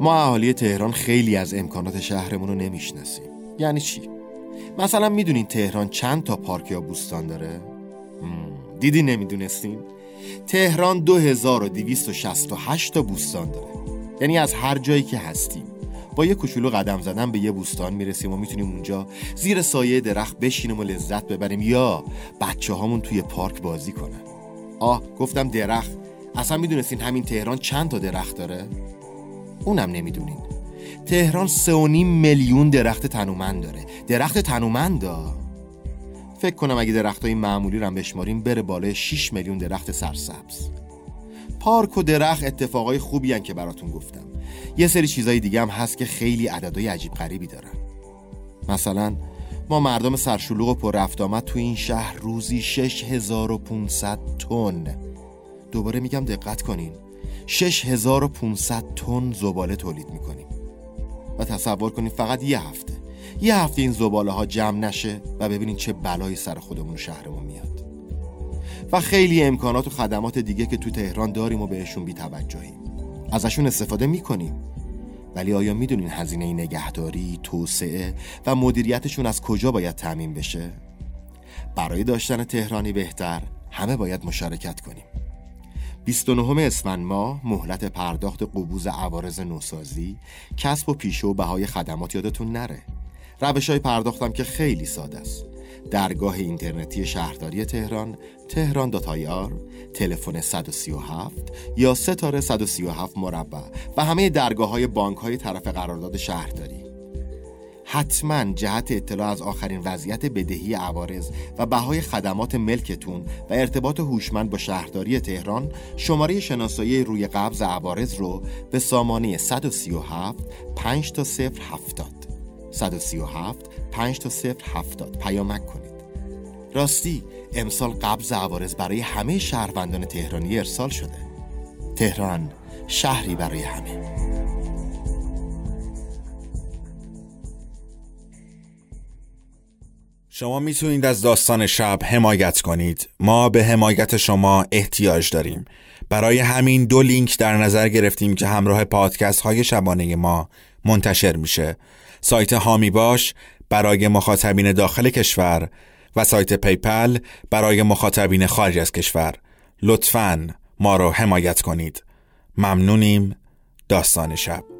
ما اهالی تهران خیلی از امکانات شهرمون رو نمی‌شناسیم یعنی چی؟ مثلا می‌دونین تهران چند تا پارک یا بوستان داره؟ دیدی نمی‌دونستین؟ تهران 2268 تا بوستان داره یعنی از هر جایی که هستیم با یه کوچولو قدم زدن به یه بوستان می‌رسیم و می‌تونیم اونجا زیر سایه درخت بشینیم و لذت ببریم یا بچه هامون توی پارک بازی کنن آه گفتم درخت اصلا می‌دونستین همین تهران چند تا درخت داره؟ اونم نمی‌دونین. تهران سه و نیم میلیون درخت تنومند داره. درخت تنومند دا فکر کنم اگه درخت های معمولی رو بشماریم بره بالای 6 میلیون درخت سرسبز. پارک و درخت اتفاقای خوبی هن که براتون گفتم. یه سری چیزای دیگه هم هست که خیلی عددهای عجیب غریبی دارن. مثلا ما مردم سرشلوغ و پر رفت آمد تو این شهر روزی 6500 تن. دوباره میگم دقت کنین. 6500 تن زباله تولید می‌کنیم. و تصور کنید فقط یه هفته. یه هفته این زباله ها جمع نشه و ببینین چه بلایی سر خودمون شهرمون میاد. و خیلی امکانات و خدمات دیگه که تو تهران داریم و بهشون بی توجهیم ازشون استفاده می‌کنیم. ولی آیا می‌دونین هزینه نگهداری، توسعه و مدیریتشون از کجا باید تعمین بشه؟ برای داشتن تهرانی بهتر همه باید مشارکت کنیم. 29 اسفند ماه مهلت پرداخت قبوز عوارض نوسازی کسب و پیشه و بهای خدمات یادتون نره. روش های پرداختم که خیلی ساده است. درگاه اینترنتی شهرداری تهران تهران داتایار تلفن 137 یا ستاره 137 مربع و همه درگاه های بانک های طرف قرارداد شهرداری. حتما جهت اطلاع از آخرین وضعیت بدهی عوارض و بهای خدمات ملکتون و ارتباط هوشمند با شهرداری تهران شماره شناسایی روی قبض عوارض رو به سامانه 137 5 تا 0 70 137 5 تا 0 70 پیامک کنید. راستی امسال قبض عوارض برای همه شهروندان تهرانی ارسال شده. تهران شهری برای همه. شما می‌تونید از داستان شب حمایت کنید. ما به حمایت شما احتیاج داریم. برای همین دو لینک در نظر گرفتیم که همراه پادکست های شبانه ما منتشر میشه. سایت حامی باش برای مخاطبین داخل کشور و سایت PayPal برای مخاطبین خارج از کشور. لطفاً ما رو حمایت کنید. ممنونیم. داستان شب.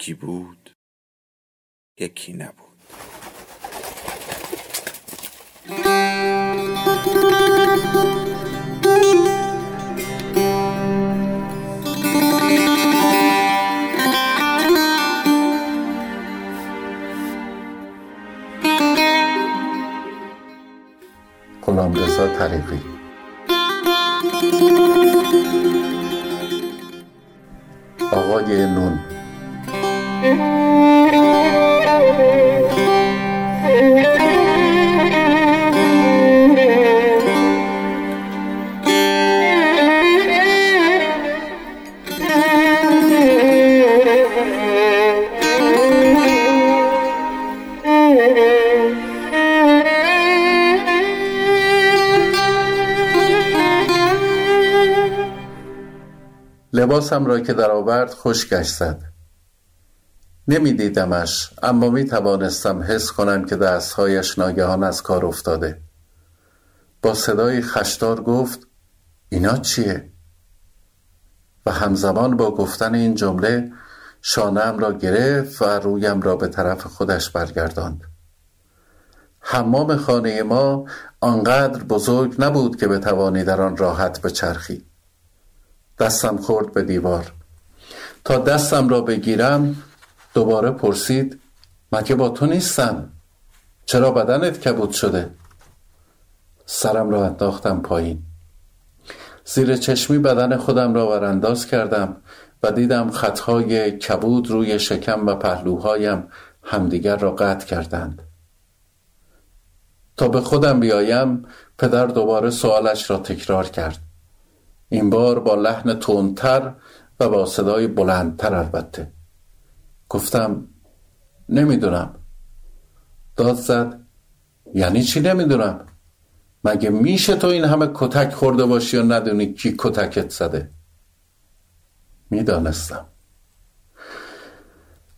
یکی بود یکی نبود. غلامرضا طریقی. آقای نون. لباسم را که در آورد خشکش زد نمی دیدمش اما می توانستم حس کنم که دستهایش ناگهان از کار افتاده. با صدای خشدار گفت اینا چیه؟ و همزمان با گفتن این جمله شانم را گرفت و رویم را به طرف خودش برگرداند. حمام خانه ما آنقدر بزرگ نبود که بتوانی در آن راحت بچرخی. دستم خورد به دیوار. تا دستم را بگیرم دوباره پرسید مگه با تو نیستم؟ چرا بدنت کبود شده؟ سرم را انداختم پایین. زیر چشمی بدن خودم را ورانداز کردم و دیدم خطهای کبود روی شکم و پهلوهایم همدیگر را قطع کردند. تا به خودم بیایم پدر دوباره سوالش را تکرار کرد. این بار با لحن تندتر و با صدای بلندتر البته. گفتم نمی‌دونم. داد زد یعنی چی نمی‌دونم؟ مگه میشه تو این همه کتک خورده باشی و ندونی کی کتکت زده؟ می‌دانستم.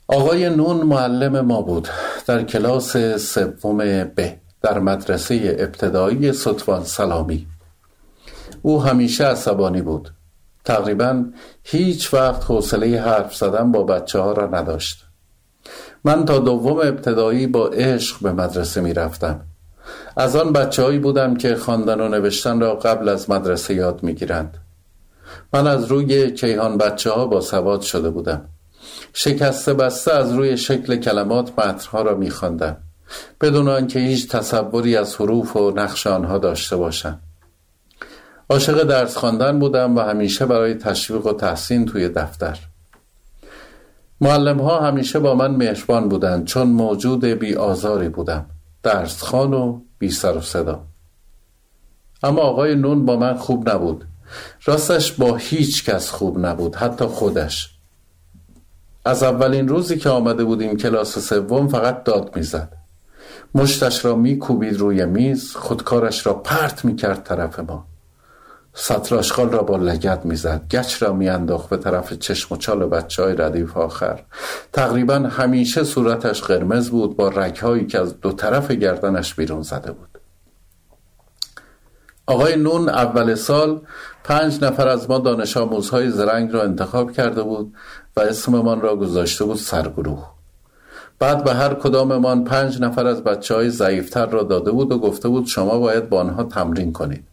آقای نون معلم ما بود در کلاس سوم ب در مدرسه ابتدایی ستوان سلامی. او همیشه عصبانی بود. تقریبا هیچ وقت حوصله حرف زدن با بچه ها را نداشت. من تا دوم ابتدایی با عشق به مدرسه می رفتم از آن بچه هایی بودم که خواندن و نوشتن را قبل از مدرسه یاد می گیرند. من از روی کیهان بچه ها با سواد شده بودم. شکسته بسته از روی شکل کلمات متنها را می خواندم بدون آنکه هیچ تصوری از حروف و نقش آنها داشته باشم. عاشق درس خواندن بودم و همیشه برای تشویق و تحسین توی دفتر. معلم ها همیشه با من مهربان بودند چون موجود بی آزاری بودم. درس خان و بی سر و صدا. اما آقای نون با من خوب نبود. راستش با هیچ کس خوب نبود حتی خودش. از اولین روزی که آمده بودیم کلاس سوم فقط داد می‌زد. مشتش را میکوبید روی میز خودکارش را پرت می‌کرد طرف ما. سطراشخال را با لگت می‌زد. گچ را میانداخت به طرف چشم و چال بچه های ردیف آخر. تقریبا همیشه صورتش قرمز بود با رگهایی که از دو طرف گردنش بیرون زده بود. آقای نون اول سال پنج نفر از ما دانش آموزهای زرنگ را انتخاب کرده بود و اسممان را گذاشته بود سرگروه. بعد به هر کداممان پنج نفر از بچه های ضعیفتر را داده بود و گفته بود شما باید با آنها تمرین کنید.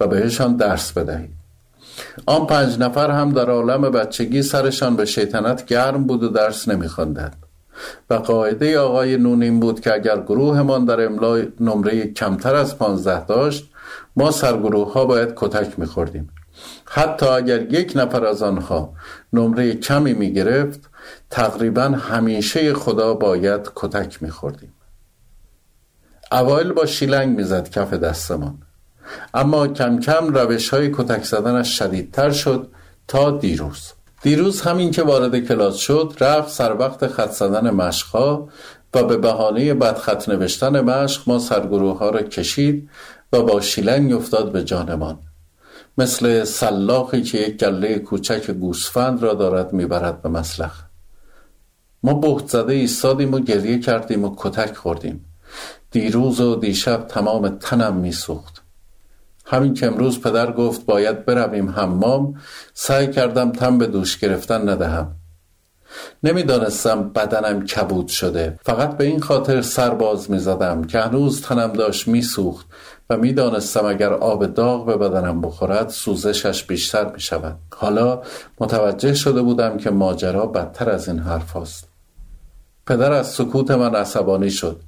و بهشان درس بدهید. آن پنج نفر هم در عالم بچگی سرشان به شیطنت گرم بود و درس نمیخواندند. و قاعده آقای نون این بود که اگر گروهمان در املای نمره کمتر از پانزده داشت ما سرگروه ها باید کتک میخوردیم. حتی اگر یک نفر از آنها نمره کمی می‌گرفت تقریبا همیشه خدا باید کتک میخوردیم. اوایل با شیلنگ می‌زد کف دستمان. اما کم کم روش های کتک زدنش شدیدتر شد تا دیروز. دیروز همین که وارد کلاس شد رفت سر وقت خط زدن مشقها و به بهانه بدخط نوشتن مشق ما سرگروه ها را کشید و با شیلنگ افتاد به جانمان. مثل سلاخی که یک گله کوچک گوسفند را دارد می‌برد به مسلخ. ما بهت زده ایستادیم و گریه کردیم و کتک خوردیم. دیروز و دیشب تمام تنم میسوخت. همین که امروز پدر گفت باید برویم حمام سعی کردم تن به دوش گرفتن ندهم. نمی‌دانستم بدنم کبود شده. فقط به این خاطر سر باز می زدم که هنوز تنم داشت میسوخت و می‌دانستم اگر آب داغ به بدنم بخورد سوزشش بیشتر می شود حالا متوجه شده بودم که ماجرا بدتر از این حرف هست. پدر از سکوت من عصبانی شد.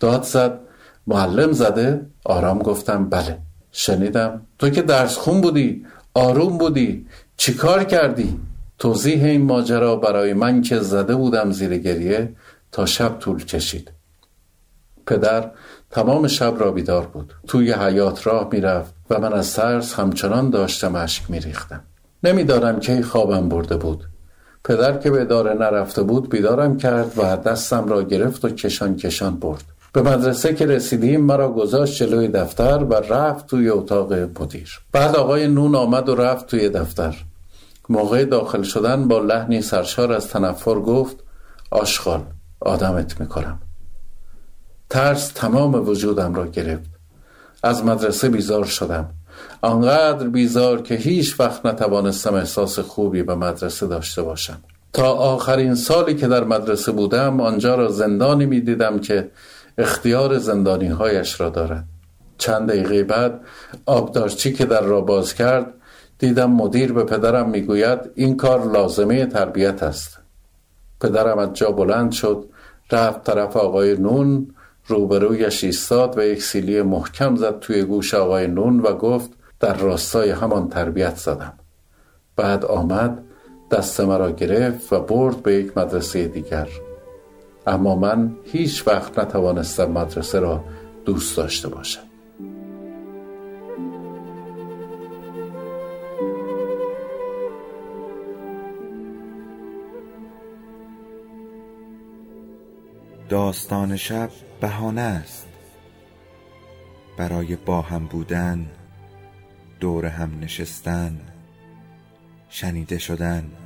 داد زد معلم زده؟ آرام گفتم بله. شنیدم. تو که درس خون بودی آروم بودی چیکار کردی؟ توضیح این ماجرا برای من که زده بودم زیر گریه تا شب طول کشید. پدر تمام شب را بیدار بود. توی حیات راه می‌رفت و من از ترس همچنان داشتم اشک میریختم. نمی‌دانم کی خوابم برده بود. پدر که به اداره نرفته بود بیدارم کرد و دستم را گرفت و کشان کشان برد. به مدرسه که رسیدیم مرا گذاشت جلوی دفتر و رفت توی اتاق مدیر. بعد آقای نون آمد و رفت توی دفتر. موقع داخل شدن با لحنی سرشار از تنفر گفت آشغال آدمت می‌کنم. ترس تمام وجودم را گرفت. از مدرسه بیزار شدم. آنقدر بیزار که هیچ وقت نتوانستم احساس خوبی به مدرسه داشته باشم. تا آخرین سالی که در مدرسه بودم آنجا را زندانی می دیدم که اختیار زندانی هایش را دارد. چند دقیقه بعد آبدارچی که در را باز کرد دیدم مدیر به پدرم می‌گوید این کار لازمه تربیت است. پدرم از جا بلند شد رفت طرف آقای نون روبرویش ایستاد و یک سیلی محکم زد توی گوش آقای نون و گفت در راستای همان تربیت زدم. بعد آمد دست مرا گرفت و برد به یک مدرسه دیگر. اما من هیچ وقت نتوانستم مدرسه را دوست داشته باشم. داستان شب بهانه است. برای با هم بودن دور هم نشستن شنیده شدن.